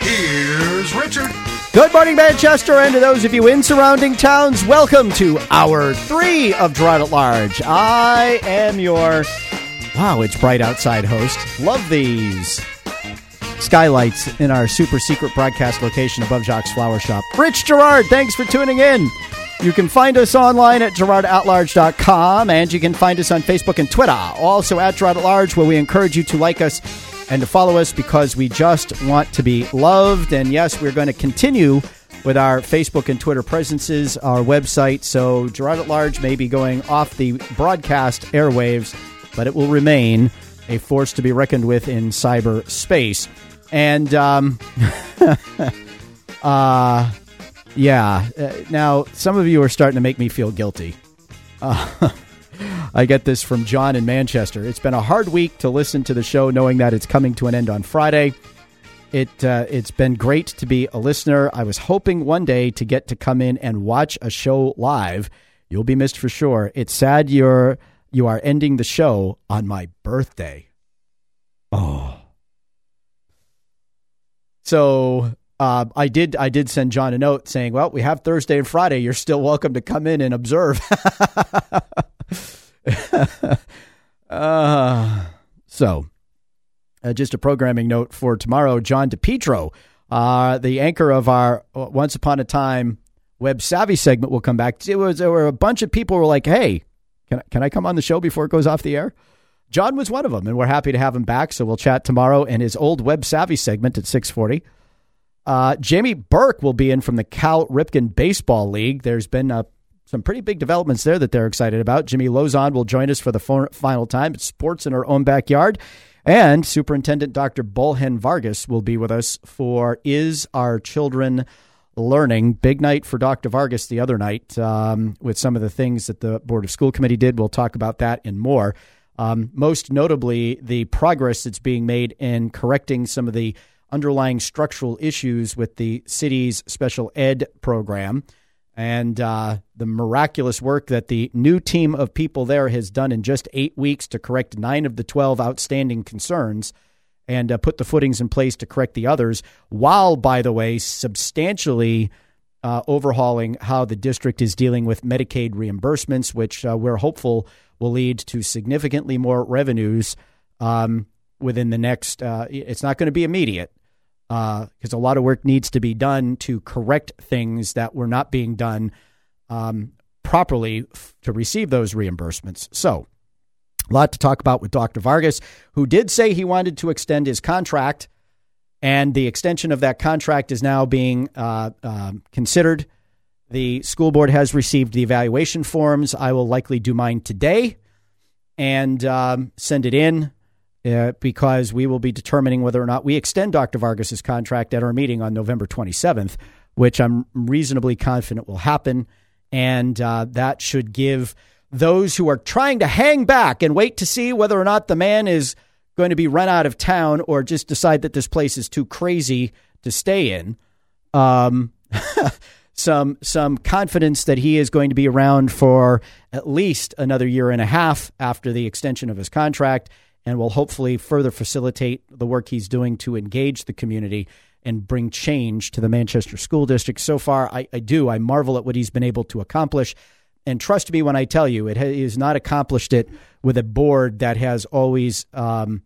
Here's Richard. Good morning, Manchester, and to those of you in surrounding towns, welcome to hour three of Girard at Large. I am your, wow, it's bright outside host. Love these skylights in our super secret broadcast location above Jacques Flower Shop. Rich Girard, thanks for tuning in. You can find us online at girardatlarge.com, and you can find us on Facebook and Twitter, also at Girard at Large, where we encourage you to like us and to follow us because we just want to be loved. And yes, we're going to continue with our Facebook and Twitter presences, our website. So Girard at Large may be going off the broadcast airwaves, but it will remain a force to be reckoned with in cyberspace. And um, uh, yeah, uh, now some of you are starting to make me feel guilty. Uh, I get this from John in Manchester. It's been a hard week to listen to the show, knowing that it's coming to an end on Friday. It uh, it's been great to be a listener. I was hoping one day to get to come in and watch a show live. You'll be missed for sure. It's sad you're you are ending the show on my birthday. Oh. So uh, I did I did send John a note saying, "Well, we have Thursday and Friday. You're still welcome to come in and observe." uh, so, uh, just a programming note for tomorrow: John DePietro, uh, the anchor of our uh, Once Upon a Time Web Savvy segment, will come back. It was there were a bunch of people were like, "Hey, can I, can I come on the show before it goes off the air?" John was one of them, and we're happy to have him back. So we'll chat tomorrow in his old Web Savvy segment at six forty. Uh, Jamie Burke will be in from the Cal Ripken Baseball League. There's been uh, some pretty big developments there that they're excited about. Jimmy Lozon will join us for the final time at Sports in Our Own Backyard. And Superintendent Dr. Bolgen Vargas will be with us for Is Our Children Learning? Big night for Dr. Vargas the other night um, with some of the things that the Board of School Committee did. We'll talk about that and more. Um, most notably, the progress that's being made in correcting some of the underlying structural issues with the city's special ed program and uh, the miraculous work that the new team of people there has done in just eight weeks to correct nine of the 12 outstanding concerns and uh, put the footings in place to correct the others, while, by the way, substantially uh, overhauling how the district is dealing with Medicaid reimbursements, which uh, we're hopeful will lead to significantly more revenues um, within the next. Uh, it's not going to be immediate, because uh, a lot of work needs to be done to correct things that were not being done um, properly f- to receive those reimbursements. So, a lot to talk about with Dr. Vargas, who did say he wanted to extend his contract, and the extension of that contract is now being uh, um, considered. The school board has received the evaluation forms. I will likely do mine today and um, send it in uh, because we will be determining whether or not we extend Dr. Vargas's contract at our meeting on November 27th, which I'm reasonably confident will happen. And uh, that should give those who are trying to hang back and wait to see whether or not the man is going to be run out of town or just decide that this place is too crazy to stay in. Um, some some confidence that he is going to be around for at least another year and a half after the extension of his contract and will hopefully further facilitate the work he's doing to engage the community and bring change to the Manchester School District. So far, I, I do. I marvel at what he's been able to accomplish. And trust me when I tell you, it has not accomplished it with a board that has always um,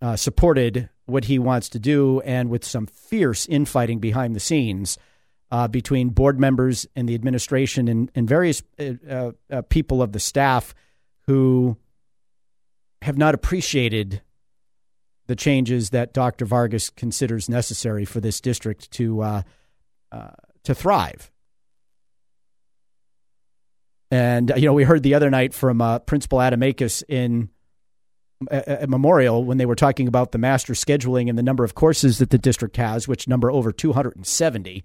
uh, supported what he wants to do and with some fierce infighting behind the scenes uh, between board members and the administration and, and various uh, uh people of the staff who have not appreciated the changes that Dr. Vargas considers necessary for this district to uh, uh, to thrive. And you know, we heard the other night from uh, Principal Adamakis in a, a, memorial when they were talking about the master scheduling and the number of courses that the district has, which number over 270.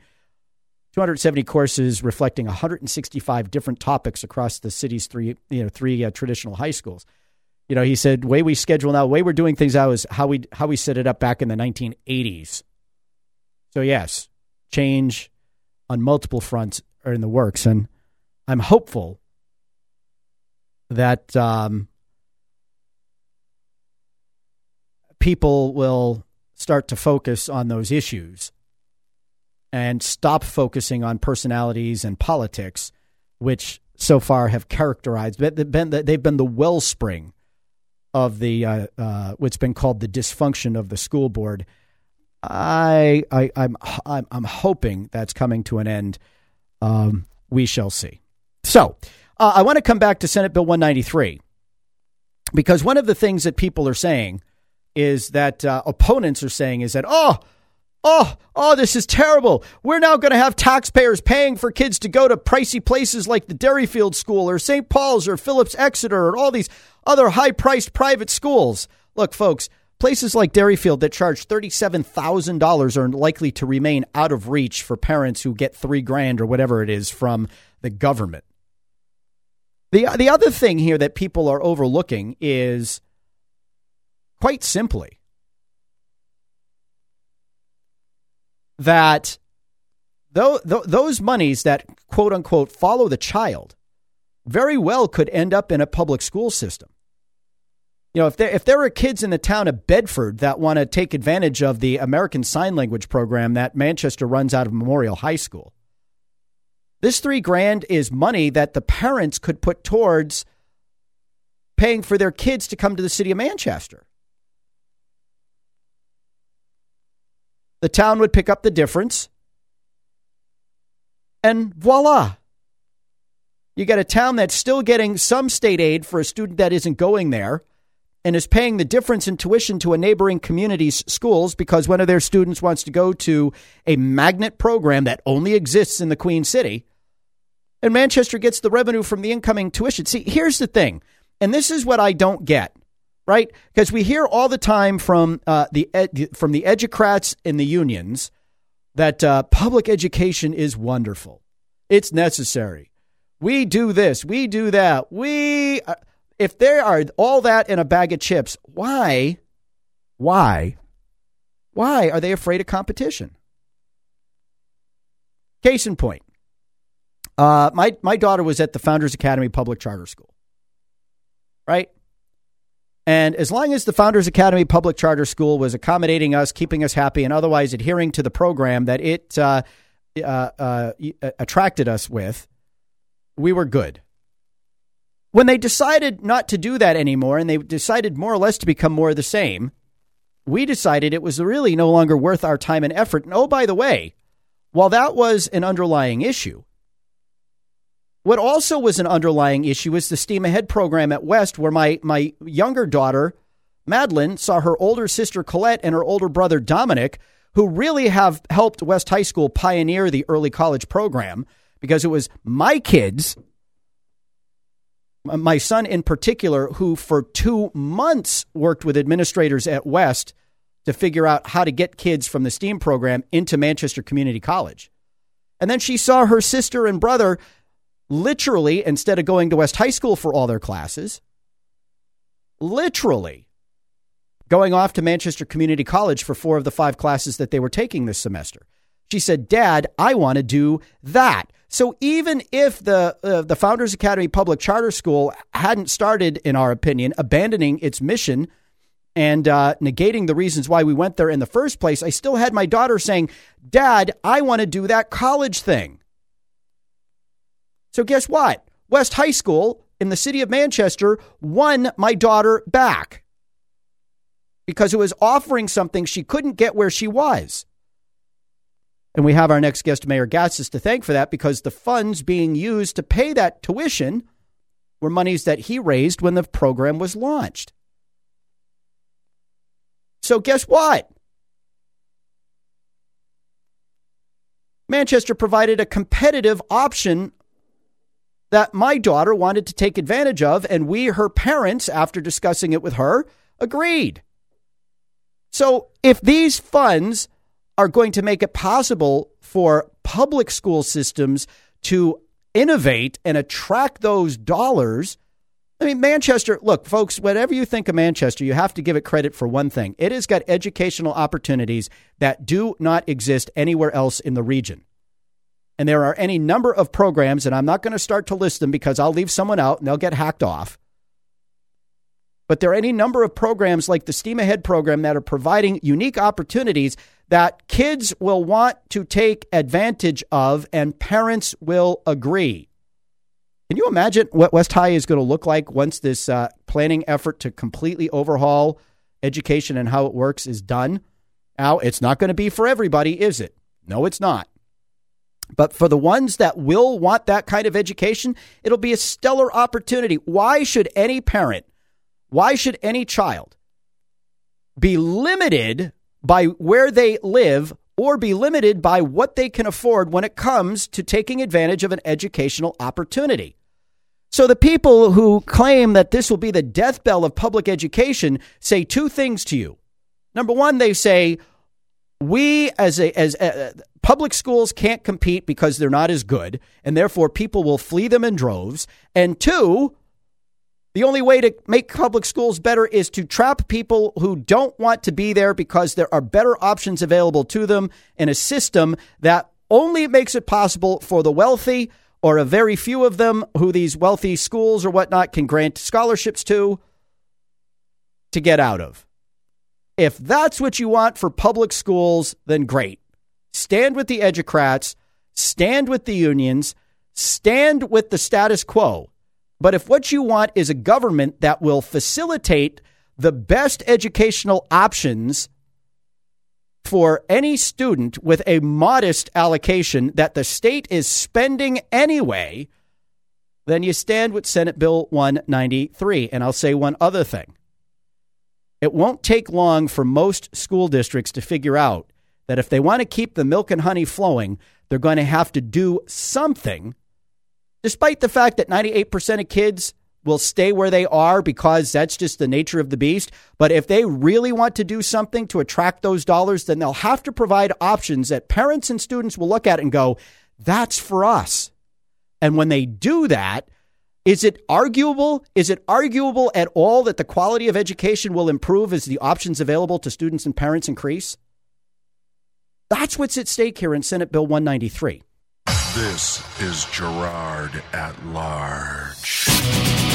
270 courses reflecting 165 different topics across the city's three, you know, three uh, traditional high schools you know, he said, way we schedule now, way we're doing things now is how we how we set it up back in the 1980s. So yes, change on multiple fronts are in the works, and I'm hopeful that um, people will start to focus on those issues and stop focusing on personalities and politics, which so far have characterized the, they've been the wellspring of the uh, uh, what's been called the dysfunction of the school board. I, I I'm I'm I'm hoping that's coming to an end. Um, we shall see. So uh, I want to come back to Senate Bill 193 because one of the things that people are saying is that uh, opponents are saying is that oh Oh, oh, this is terrible. We're now going to have taxpayers paying for kids to go to pricey places like the Derryfield School or St. Paul's or Phillips Exeter or all these other high priced private schools. Look, folks, places like Derryfield that charge $37,000 are likely to remain out of reach for parents who get three grand or whatever it is from the government. The, the other thing here that people are overlooking is quite simply that those monies that quote unquote follow the child very well could end up in a public school system. You know, if there if there are kids in the town of Bedford that want to take advantage of the American Sign Language program that Manchester runs out of Memorial High School, this three grand is money that the parents could put towards paying for their kids to come to the city of Manchester. The town would pick up the difference. And voila. You got a town that's still getting some state aid for a student that isn't going there and is paying the difference in tuition to a neighboring community's schools because one of their students wants to go to a magnet program that only exists in the Queen City. And Manchester gets the revenue from the incoming tuition. See, here's the thing, and this is what I don't get right? Because we hear all the time from uh, the ed- from the educrats in the unions that uh, public education is wonderful. It's necessary. We do this. We do that. We uh, if there are all that in a bag of chips, why, why, why are they afraid of competition? Case in point, uh, my my daughter was at the Founders Academy Public Charter School, right? And as long as the Founders Academy Public Charter School was accommodating us, keeping us happy, and otherwise adhering to the program that it uh, uh, uh, attracted us with, we were good. When they decided not to do that anymore and they decided more or less to become more of the same, we decided it was really no longer worth our time and effort. And oh, by the way, while that was an underlying issue, what also was an underlying issue was the Steam Ahead program at West, where my, my younger daughter, Madeline, saw her older sister Colette and her older brother Dominic, who really have helped West High School pioneer the early college program because it was my kids, my son in particular, who for two months worked with administrators at West to figure out how to get kids from the STEAM program into Manchester Community College. And then she saw her sister and brother literally, instead of going to West High School for all their classes, literally going off to Manchester Community College for four of the five classes that they were taking this semester. She said, "Dad, I want to do that." So even if the uh, the Founders Academy Public Charter School hadn't started, in our opinion, abandoning its mission and uh, negating the reasons why we went there in the first place, I still had my daughter saying, "Dad, I want to do that college thing." So, guess what? West High School in the city of Manchester won my daughter back because it was offering something she couldn't get where she was. And we have our next guest, Mayor Gatsas, to thank for that because the funds being used to pay that tuition were monies that he raised when the program was launched. So, guess what? Manchester provided a competitive option that my daughter wanted to take advantage of, and we, her parents, after discussing it with her, agreed. So if these funds are going to make it possible for public school systems to innovate and attract those dollars, I mean, Manchester, look, folks, whatever you think of Manchester, you have to give it credit for one thing. It has got educational opportunities that do not exist anywhere else in the region. And there are any number of programs, and I'm not going to start to list them because I'll leave someone out and they'll get hacked off. But there are any number of programs like the STEAM Ahead program that are providing unique opportunities that kids will want to take advantage of and parents will agree. Can you imagine what West High is going to look like once this uh, planning effort to completely overhaul education and how it works is done? Now, it's not going to be for everybody, is it? No, it's not. But for the ones that will want that kind of education, it'll be a stellar opportunity. Why should any parent, why should any child be limited by where they live or be limited by what they can afford when it comes to taking advantage of an educational opportunity. So the people who claim that this will be the death bell of public education say two things to you. Number one, they say we as a, as a, public schools can't compete because they're not as good, and therefore people will flee them in droves. And two, the only way to make public schools better is to trap people who don't want to be there because there are better options available to them in a system that only makes it possible for the wealthy or a very few of them who these wealthy schools or whatnot can grant scholarships to to get out of. If that's what you want for public schools, then great. Stand with the educrats, stand with the unions, stand with the status quo. But if what you want is a government that will facilitate the best educational options for any student with a modest allocation that the state is spending anyway, then you stand with Senate Bill 193. And I'll say one other thing. It won't take long for most school districts to figure out that if they want to keep the milk and honey flowing, they're going to have to do something despite the fact that 98% of kids will stay where they are because that's just the nature of the beast. But if they really want to do something to attract those dollars, then they'll have to provide options that parents and students will look at and go, that's for us. And when they do that, is it arguable? Is it arguable at all that the quality of education will improve as the options available to students and parents increase? That's what's at stake here in Senate Bill 193. This is Girard at Large.